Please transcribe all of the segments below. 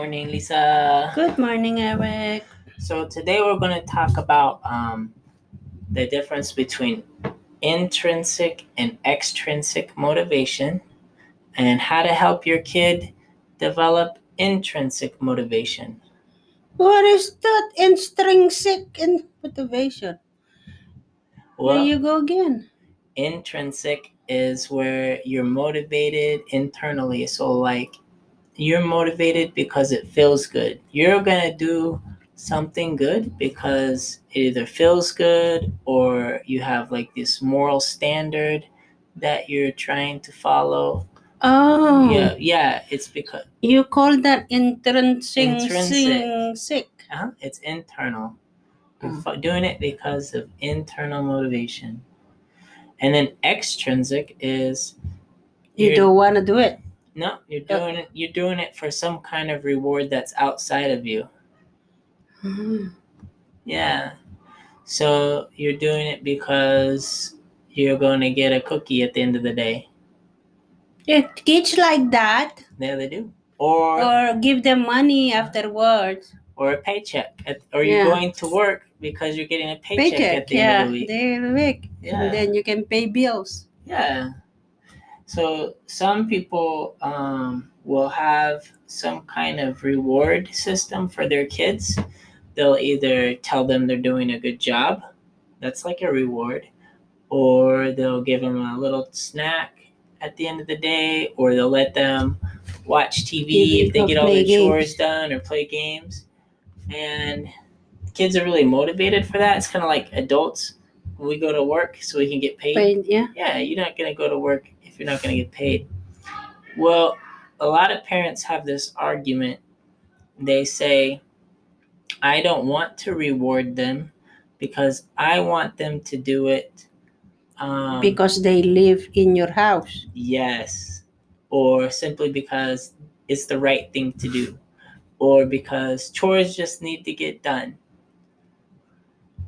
morning, Lisa. Good morning, Eric. So today we're going to talk about um, the difference between intrinsic and extrinsic motivation and how to help your kid develop intrinsic motivation. What is that intrinsic in motivation? Well, there you go again. intrinsic is where you're motivated internally. So, like, you're motivated because it feels good. You're going to do something good because it either feels good or you have like this moral standard that you're trying to follow. Oh, Yeah, yeah, it's because you call that intrinsic. Intrinsic. intrinsic. uh, it's internal. You're Mm. doing it because of internal motivation. And then extrinsic is You don't want to do it. No, you're doing it. You're doing it for some kind of reward that's outside of you. Mhm. Yeah. So you're doing it because you're going to get a cookie at the end of the day. Yeah, kids like that, There they do. Or or give them money afterwards. or a paycheck. At, or you're Yeah. going to work because you're getting a paycheck, Paycheck, at the yeah, end of the week. the week, Yeah. and then you can pay bills. Yeah. So some people um, will have some kind of reward system for their kids. They'll either tell them they're doing a good job, that's like a reward, or they'll give them a little snack at the end of the day, or they'll let them watch TV if they get all their chores done or play games. And kids are really motivated for that. It's kind of like adults. We go to work so we can get paid yeah. yeah, you're not going to go to work you're not going to get paid. Well, a lot of parents have this argument. They say, I don't want to reward them because I want them to do it. Um, because they live in your house. yes. Or simply because it's the right thing to do. Or because chores just need to get done.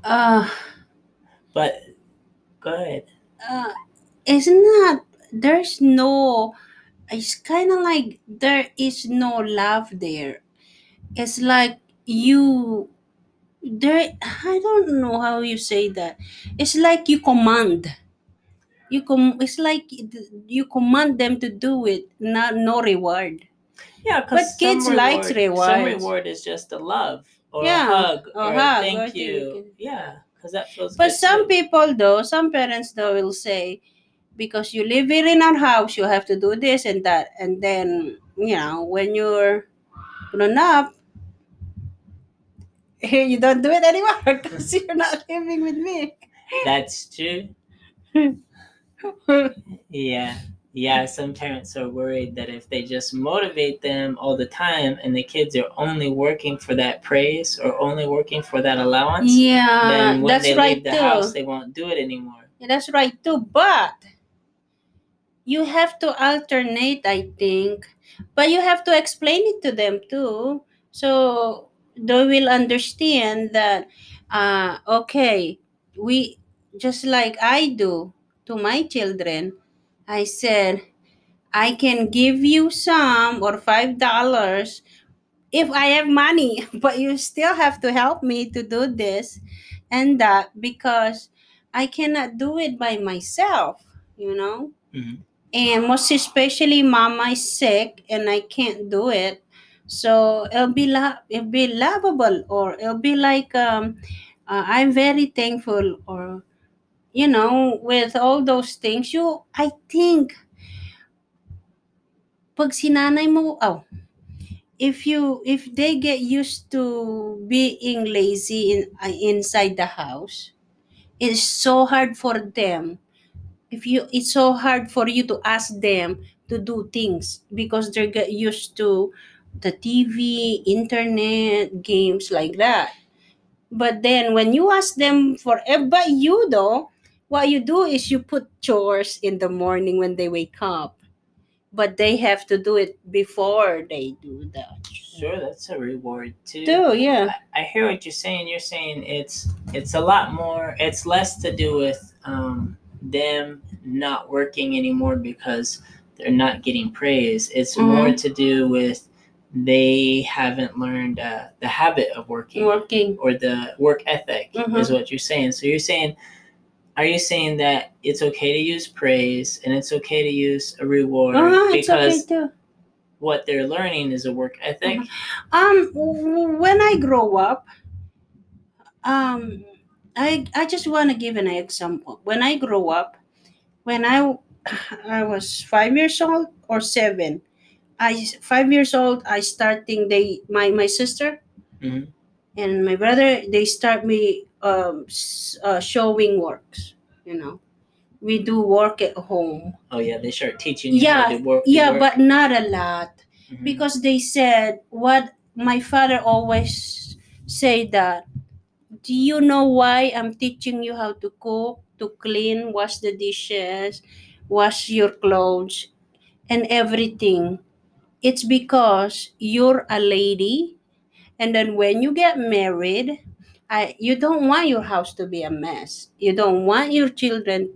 Uh, But go ahead. uh isn't that there's no it's kind of like there is no love there it's like you there i don't know how you say that it's like you command you com it's like you command them to do it not no reward Yeah, But because kids likes Some rewards. reward is just a love or Yeah, a hug or or, hug, thank or you. you Yeah, because that feels. But good some too. people, though, some parents, though, will say, because you live in our house, you have to do this and that. And then, you know, when you're grown up, you don't do it anymore because you're not living with me. That's true. Yeah, yeah. Some parents are worried that if they just motivate them all the time, and the kids are only working for that praise or only working for that allowance, yeah, then when that's they right leave the too. house, they won't do it anymore. Yeah, that's right too. But you have to alternate, I think. But you have to explain it to them too. So they will understand that uh okay, we just like I do to my children, I said I can give you some or five dollars if I have money, but you still have to help me to do this and that because I cannot do it by myself, you know? Mhm. And most especially mama is sick and I can't do it. So it'll be la- it'll be lovable or it'll be like um uh, I'm very thankful or you know with all those things you I think pag sinanay mo oh if you if they get used to being lazy in uh, inside the house it's so hard for them if you it's so hard for you to ask them to do things because they get used to the tv internet games like that but then when you ask them for eh, but you though what you do is you put chores in the morning when they wake up but they have to do it before they do that Sure, that's a reward too. too yeah I hear what you're saying. You're saying it's it's a lot more. It's less to do with um, them not working anymore because they're not getting praise. It's Mhm. more to do with they haven't learned uh, the habit of working Working. or the work ethic Mhm. is what you're saying. So you're saying, are you saying that it's okay to use praise and it's okay to use a reward Uh-huh, it's okay because what they're learning is a work ethic? Um, when I grow up, um, I I just want to give an example. When I grow up, when I I was five years old or seven, I five years old. I starting they my my sister Mhm. and my brother. They start me um uh, showing works. You know, we do work at home. Oh yeah, they start teaching you Yeah, how to work. Yeah, work. but not a lot Mhm. because they said what my father always say that do you know why i'm teaching you how to cook to clean wash the dishes wash your clothes and everything? It's because you're a lady and then when you get married I, you don't want your house to be a mess. You don't want your children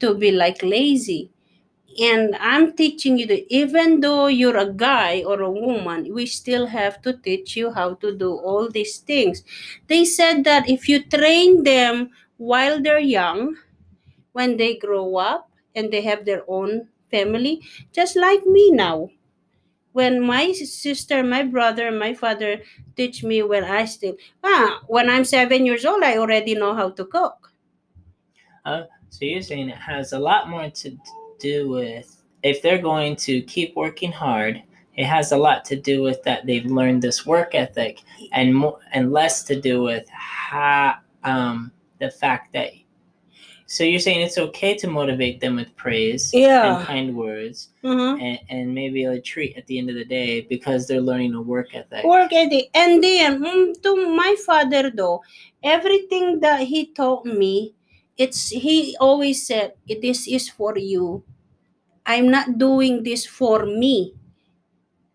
to be like lazy and I'm teaching you that even though you're a guy or a woman, we still have to teach you how to do all these things. They said that if you train them while they're young, when they grow up and they have their own family, just like me now. When my sister, my brother, my father teach me when I still ah, when I'm seven years old, I already know how to cook. So you're saying it has a lot more to do with if they're going to keep working hard. It has a lot to do with that they've learned this work ethic, and more and less to do with how um, the fact that. So you're saying it's okay to motivate them with praise Yeah. and kind words, Mhm. and, and maybe a treat at the end of the day because they're learning a work ethic. work ethic. And then mm, to my father though, everything that he taught me, it's he always said, "This is for you. I'm not doing this for me.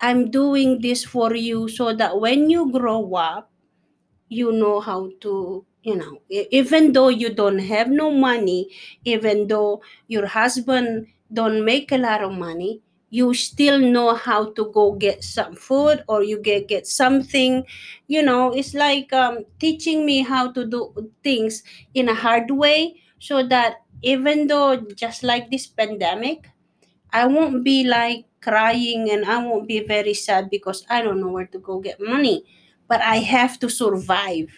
I'm doing this for you so that when you grow up, you know how to." You know, even though you don't have no money, even though your husband don't make a lot of money, you still know how to go get some food or you get get something you know it's like um, teaching me how to do things in a hard way so that even though just like this pandemic i won't be like crying and i won't be very sad because i don't know where to go get money but i have to survive.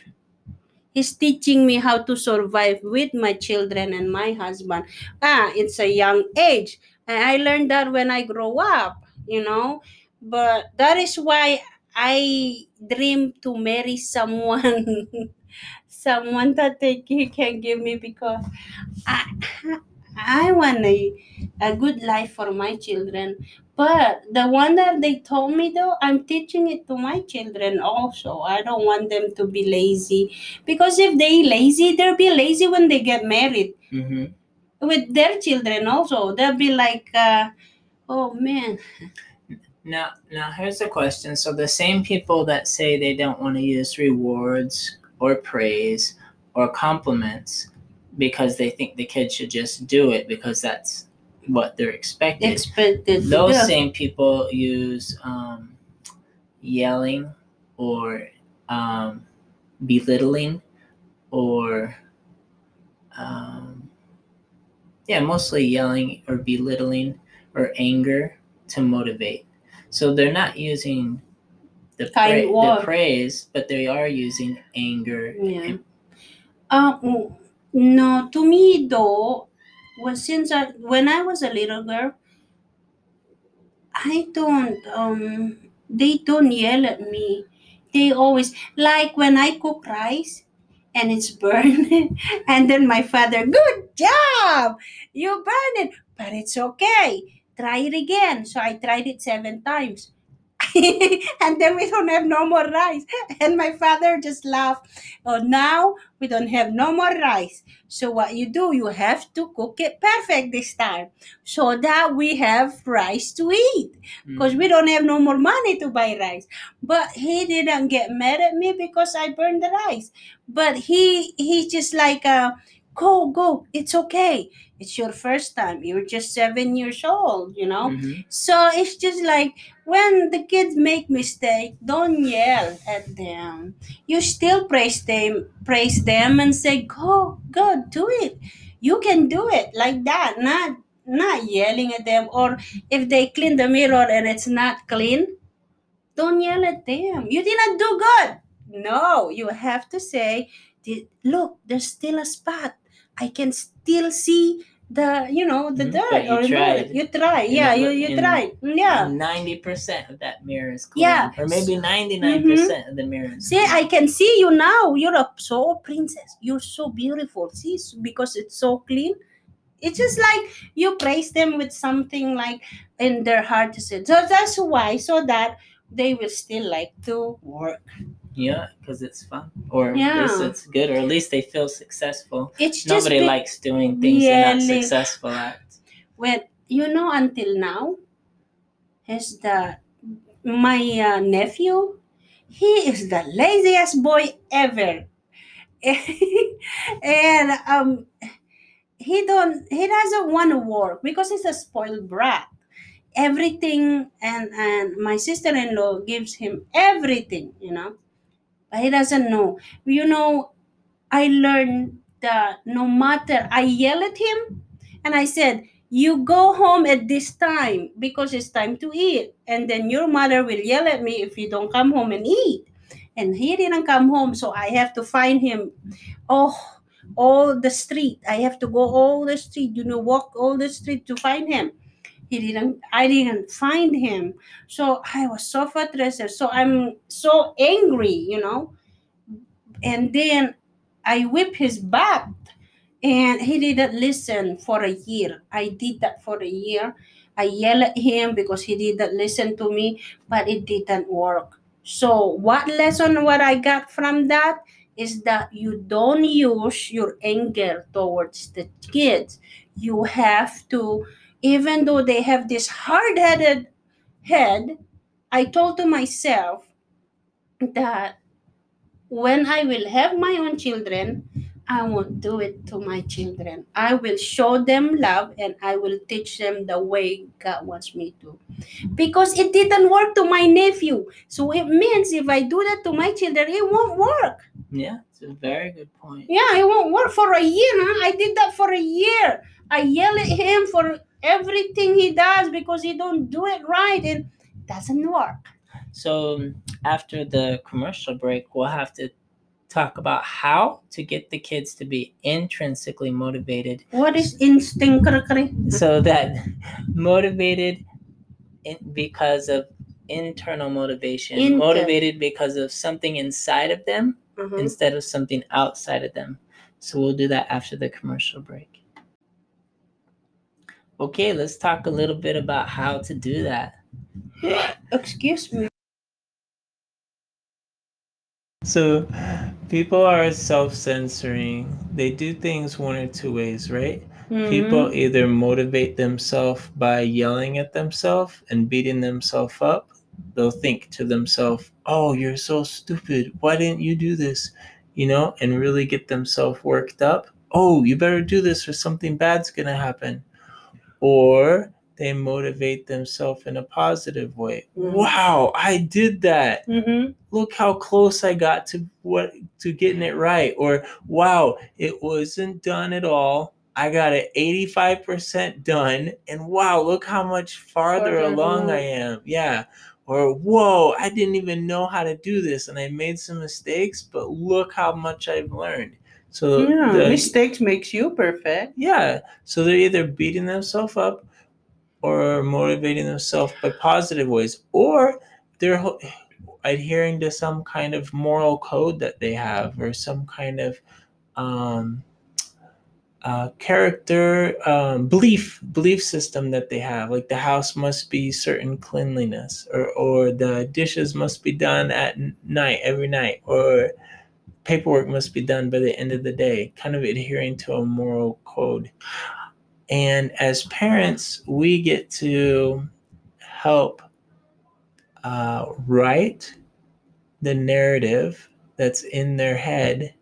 He's teaching me how to survive with my children and my husband. Ah it's a young age and I learned that when I grow up, you know. But that is why I dream to marry someone, someone that they he can give me because I I want a, a good life for my children. But the one that they told me though, I'm teaching it to my children also. I don't want them to be lazy because if they lazy, they'll be lazy when they get married hmm with their children also they'll be like uh, oh man Now, now here's the question. So the same people that say they don't want to use rewards or praise or compliments because they think the kid should just do it because that's what they're expected. expected Those yeah. same people use um, yelling or um, belittling or um, yeah, mostly yelling or belittling or anger to motivate. So they're not using the, pra- the praise, but they are using anger. yeah uh, no to me though was since I, when i was a little girl i don't um they don't yell at me they always like when i cook rice and it's burned and then my father good job! You burned it. But it's okay. Try it again. So i tried it seven times. And then we don't have no more rice. And my father just laughed. Oh now we don't have no more rice. So what you do you have to cook it perfect this time so that we have rice to eat. Mm. Because we don't have no more money to buy rice. But he didn't get mad at me because I burned the rice. But he he just like uh go go it's okay. It's your first time. You're just seven years old you know? Mhm. so it's just like when the kids make mistake don't yell at them. You still praise them praise them and say go go do it. You can do it like that. Not not yelling at them or if they clean the mirror and it's not clean don't yell at them. You didn't do good no you have to say look there's still a spot i can still see the you know the Mhm, dirt you or tried. you try In yeah you you tried yeah Ninety percent of that mirror is clean, Yeah. or maybe ninety-nine percent of the mirror. Is See, I can see you now. You're a so princess. You're so beautiful. See, because it's so clean. It's just like you praise them with something like in their heart to say. So that's why, so that they will still like to work. Yeah, because it's fun, or at least it's good, or at least they feel successful. It's Nobody likes doing things they're not successful at. when you know until now, is the my uh, nephew. He is the laziest boy ever, and um, he don't he doesn't want to work because he's a spoiled brat everything and and my sister-in-law gives him everything you know he doesn't know. You know i learned that no matter i yell at him and i said you go home at this time because it's time to eat. And then your mother will yell at me if you don't come home and eat. And he didn't come home so i have to find him. Oh all the street. I have to go all the street you know walk all the street to find him he didn't i didn't find him. So i was so frustrated. So i'm so angry you know? And then i whip his butt and he didn't listen for a year. I did that for a year. I yelled at him because he didn't listen to me but it didn't work. So what lesson what i got from that is that you don't use your anger towards the kids. You have to even though they have this hard-headed head i told to myself that when i will have my own children i won't do it to my children i will show them love and i will teach them the way god wants me to because it didn't work to my nephew so it means if i do that to my children it won't work Yeah, it's a very good point. yeah, it won't work for a year. Huh? I did that for a year. I yelled at him for everything he does because he don't do it right and it doesn't work. So after the commercial break, we'll have to talk about how to get the kids to be intrinsically motivated What is instinct? so that motivated in, because of internal motivation Inter- motivated because of something inside of them Mhm. instead of something outside of them so we'll do that after the commercial break okay let's talk a little bit about how to do that Excuse me. So people are self-censoring. They do things one or two ways, right? People Mhm. either motivate themselves by yelling at themselves and beating themselves up. They'll think to themselves, "Oh, you're so stupid. Why didn't you do this?" You know, and really get themselves worked up. "Oh, you better do this or something bad's going to happen." Or they motivate themselves in a positive way. Mm. Wow, I did that Mhm. look how close I got to what to getting it right or wow it wasn't done at all I got it 85% done and wow look how much farther Farther along I am yeah or whoa I didn't even know how to do this and I made some mistakes but look how much I've learned so Yeah, the- mistakes makes you perfect. yeah. So they're either beating themselves up or motivating themselves by positive ways, or they're ho- adhering to some kind of moral code that they have or some kind of um, uh, character um, belief belief system that they have like the house must be certain cleanliness or, or the dishes must be done at night every night or paperwork must be done by the end of the day kind of adhering to a moral code and as parents we get to help uh, write the narrative that's in their head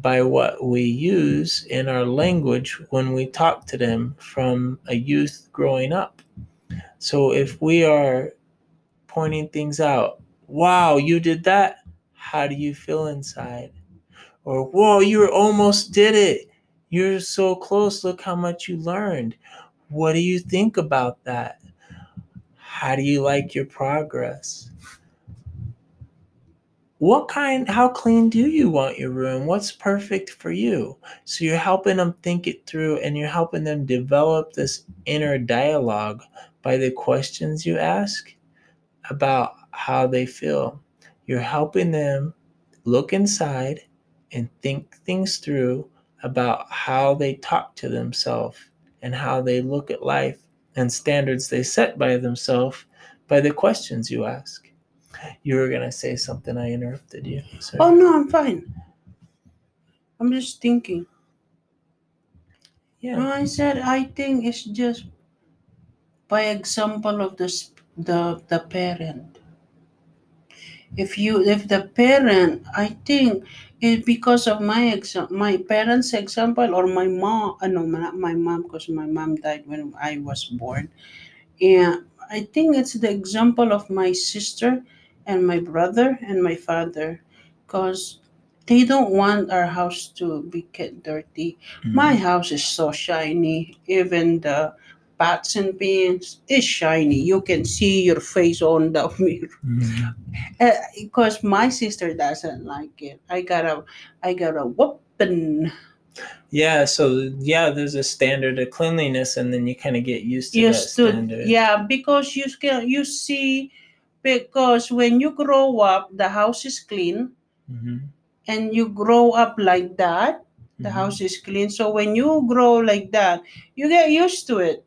by what we use in our language when we talk to them from a youth growing up. So if we are pointing things out, wow, you did that, how do you feel inside? Or, whoa, you almost did it. You're so close. Look how much you learned. What do you think about that? How do you like your progress? What kind, how clean do you want your room? What's perfect for you? So you're helping them think it through and you're helping them develop this inner dialogue by the questions you ask about how they feel. You're helping them look inside and think things through about how they talk to themselves and how they look at life and standards they set by themselves by the questions you ask. You were going to say something, I interrupted you. Sorry. Oh no, I'm fine. I'm just thinking. yeah. I said I think it's just by example of the the the parent. If you if the parent, I think it because of my exa- my parents' example or my mom. Uh, no, not my mom because my mom died when I was born. Yeah, I think it's the example of my sister and my brother and my father, because they don't want our house to be get dirty. My Mhm. house is so shiny. Even the pots and pans is shiny. You can see your face on the mirror. Mhm. Because my sister doesn't like it. I got a, I got a whooping. Yeah, so yeah, there's a standard of cleanliness, and then you kind of get used to You that standard. yeah, because you can you see, because when you grow up, the house is clean, Mhm. and you grow up like that. The Mhm. house is clean. So when you grow like that, you get used to it.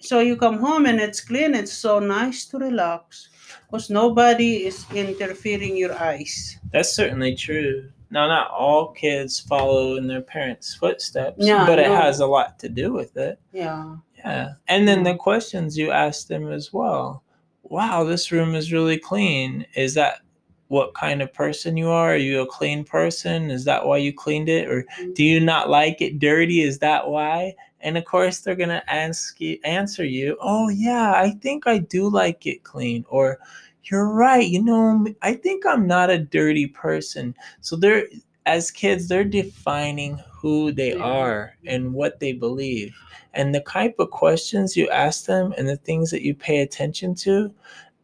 So you come home and it's clean. It's so nice to relax because nobody is interfering your eyes. That's certainly true. Now, not all kids follow in their parents' footsteps, Yeah, but it has a lot to do with it. Yeah. Yeah. And then the questions you ask them as well. Wow, this room is really clean. Is that what kind of person you are? Are you a clean person? Is that why you cleaned it? Or mm-hmm. do you not like it dirty? Is that why? And of course they're gonna ask you answer you, oh yeah, I think I do like it clean. Or you're right, you know, I think I'm not a dirty person. So they're as kids, they're defining who they are and what they believe. And the type of questions you ask them and the things that you pay attention to,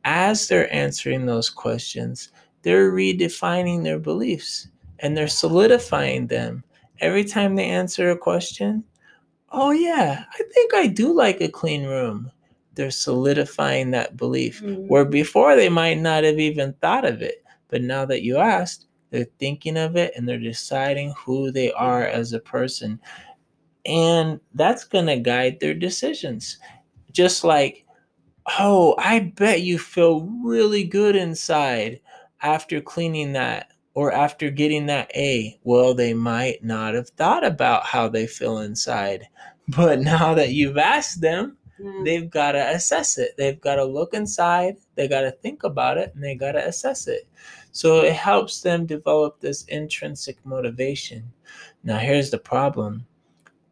as they're answering those questions, they're redefining their beliefs and they're solidifying them. Every time they answer a question, oh, yeah, I think I do like a clean room. They're solidifying that belief Mm. where before they might not have even thought of it. But now that you asked, they're thinking of it and they're deciding who they are as a person. And that's going to guide their decisions. Just like, oh, I bet you feel really good inside after cleaning that or after getting that A. Well, they might not have thought about how they feel inside. But now that you've asked them, Yeah. they've got to assess it. They've got to look inside, they got to think about it, and they got to assess it. So it helps them develop this intrinsic motivation. Now, here's the problem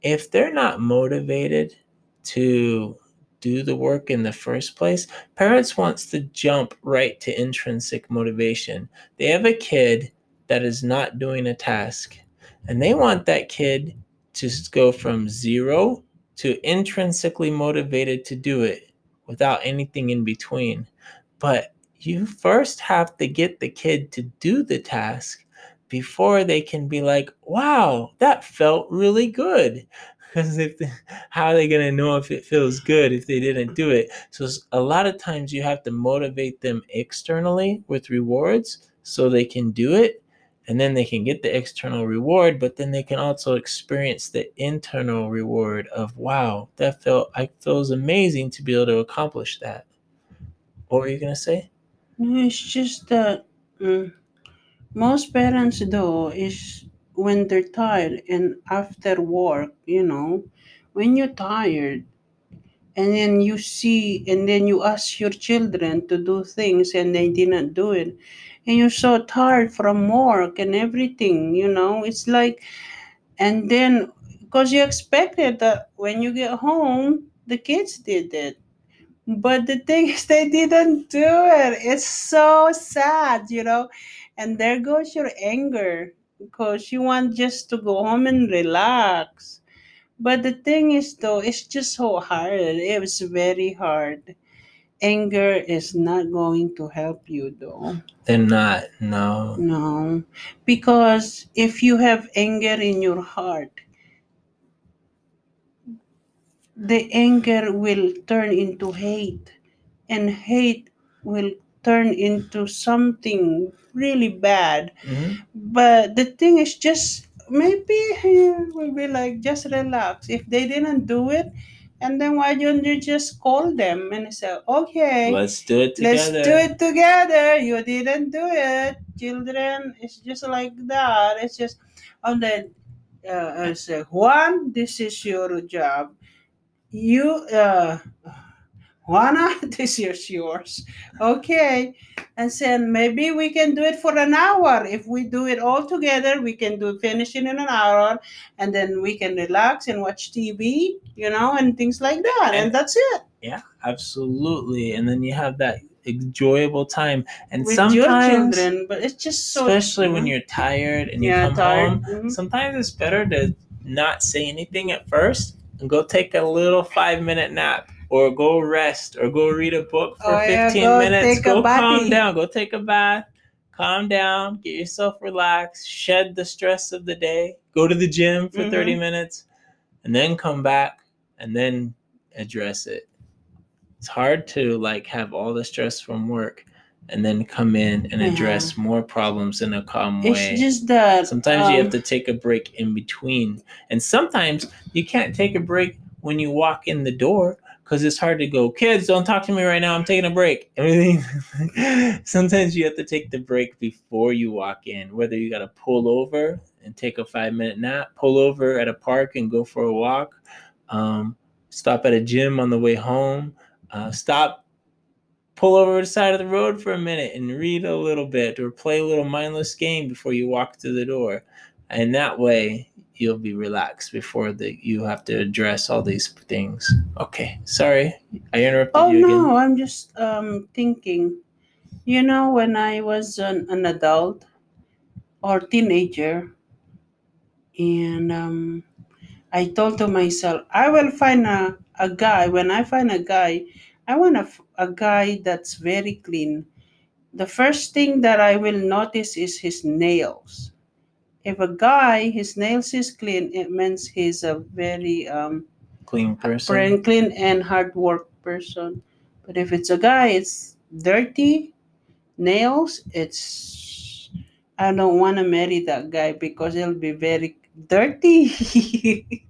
if they're not motivated to do the work in the first place, parents wants to jump right to intrinsic motivation. They have a kid that is not doing a task, and they want that kid to go from zero to intrinsically motivated to do it without anything in between. But you first have to get the kid to do the task before they can be like, wow, that felt really good. Because if how are they going to know if it feels good if they didn't do it? So a lot of times you have to motivate them externally with rewards so they can do it and then they can get the external reward but then they can also experience the internal reward of wow that felt i feels amazing to be able to accomplish that what were you going to say it's just that mm, most parents though is when they're tired and after work, you know, when you're tired and then you see and then you ask your children to do things and they didn't do it and you're so tired from work and everything you know it's like and then because you expected that when you get home the kids did it but the thing is they didn't do it. It's so sad you know and there goes your anger because you want just to go home and relax but the thing is though it's just so hard it was very hard anger is not going to help you though They're not. No. no because if you have anger in your heart the anger will turn into hate and hate will turn into something really bad Mhm. but the thing is just maybe eh, we'll be like just relax. If they didn't do it and then why don't you just call them and say okay Let's do it together. let's do it together. You didn't do it. Children it's just like that. It's just and then uh, I say juan this is your job. You uh Juana, this is yours. Okay. And then maybe we can do it for an hour. If we do it all together, we can do finishing in an hour and then we can relax and watch TV, you know, and things like that. And, And- that's it. Yeah, absolutely. And then you have that enjoyable time. And With sometimes, children. But it's just so especially when you're tired and you yeah, come tired. home, Mhm. sometimes it's better to not say anything at first and go take a little five minute nap or go rest or go read a book for Oh, yeah, 15 go minutes. Go calm bath. down. Go take a bath. Calm down. Get yourself relaxed. Shed the stress of the day. Go to the gym for Mhm. 30 minutes and then come back and then address it. It's hard to like have all the stress from work and then come in and Yeah. address more problems in a calm way. It's just that Sometimes you um, have to take a break in between. And sometimes you can't take a break when you walk in the door because it's hard to go, kids, don't talk to me right now. I'm taking a break. Sometimes you have to take the break before you walk in, whether you got to pull over and take a five minute nap, pull over at a park and go for a walk, um, stop at a gym on the way home, uh, stop pull over to the side of the road for a minute and read a little bit or play a little mindless game before you walk through the door. And that way you'll be relaxed before the, you have to address all these things. Okay, sorry. I interrupted Oh you again. no, I'm just um thinking. You know, when I was an, an adult or teenager, and um, I told to myself, I will find a, a guy. When I find a guy, I want a, a guy that's very clean. The first thing that I will notice is his nails. If a guy, his nails is clean, it means he's a very um, Clean person. clean and hard work person. But if it's a guy, it's dirty, nails, it's I don't want to marry that guy because he'll be very dirty.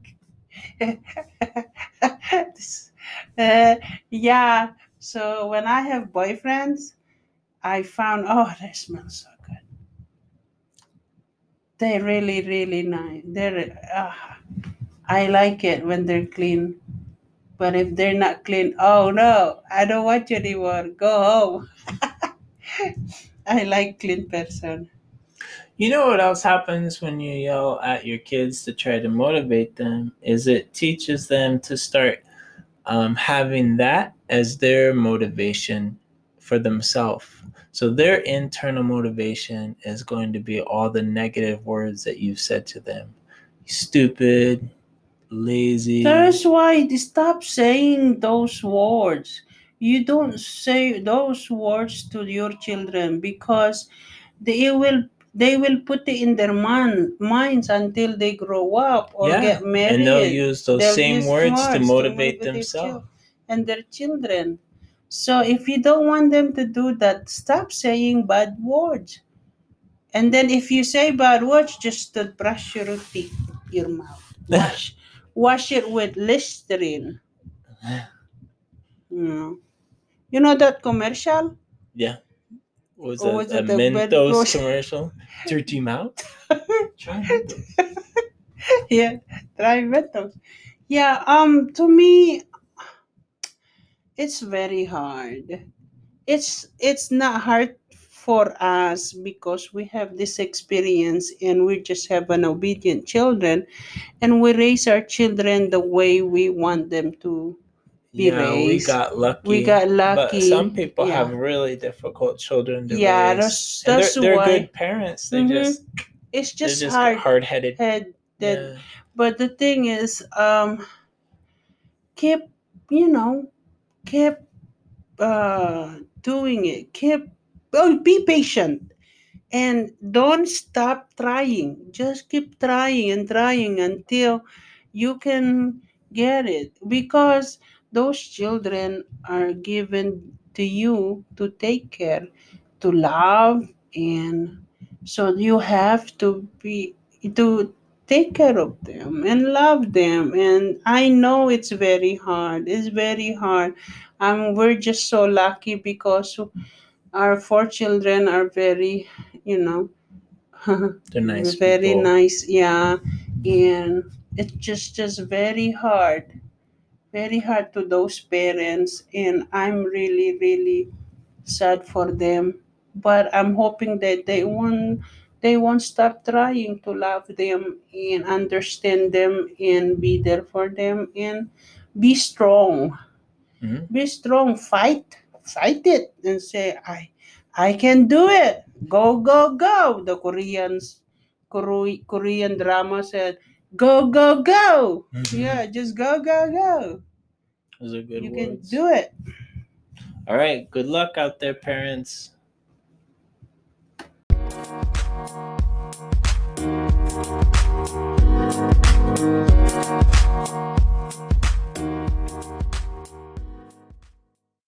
Uh, yeah. So when I have boyfriends, I found oh they smell so. They're really really nice. They're ah, I like it when they're clean. But if they're not clean, oh no, I don't want you anymore. Go home. I like clean person. You know what else happens when you yell at your kids to try to motivate them? Is it teaches them to start um, having that as their motivation for themselves. So their internal motivation is going to be all the negative words that you've said to them. Stupid, lazy. That's why they stop saying those words. You don't say those words to your children because they will they will put it in their man, minds until they grow up or Yeah, get married. and they'll use those They'll same use words to words motivate their themselves. and their children. So if you don't want them to do that, stop saying bad words. And then if you say bad words, just to brush your teeth, your mouth. Wash, wash it with Listerine. You know, you know that commercial? Yeah. Was Or a, was a bed Mentos wash? commercial? Dirty mouth? Try Mentos. yeah, try Mentos. Yeah, um, to me, it's very hard. It's it's not hard for us because we have this experience and we just have an obedient children and we raise our children the way we want them to be yeah, we got lucky. we got lucky But some people yeah. have really difficult children to Yeah, raise. that's they're, they're good parents. They Mhm. just it's just, just hard hard headed. head Yeah. but the thing is um keep you know keep uh doing it. Keep oh, be patient. And don't stop trying. Just keep trying and trying until you can get it. Because those children are given to you to take care to love and so you have to be to take care of them and love them. And i know it's very hard. It's very hard. Um, we're just so lucky because our four children are very you know They're nice. very people. nice yeah. And it's just just very hard. Very hard to those parents. And i'm really really sad for them. But i'm hoping that they won't they won't stop trying to love them and understand them and be there for them and be strong Mhm. be strong fight fight it and say i i can do it go go go the koreans Kore- korean drama said go go go Mhm. yeah just go go go Those are good you words. can do it All right. Good luck out there, parents.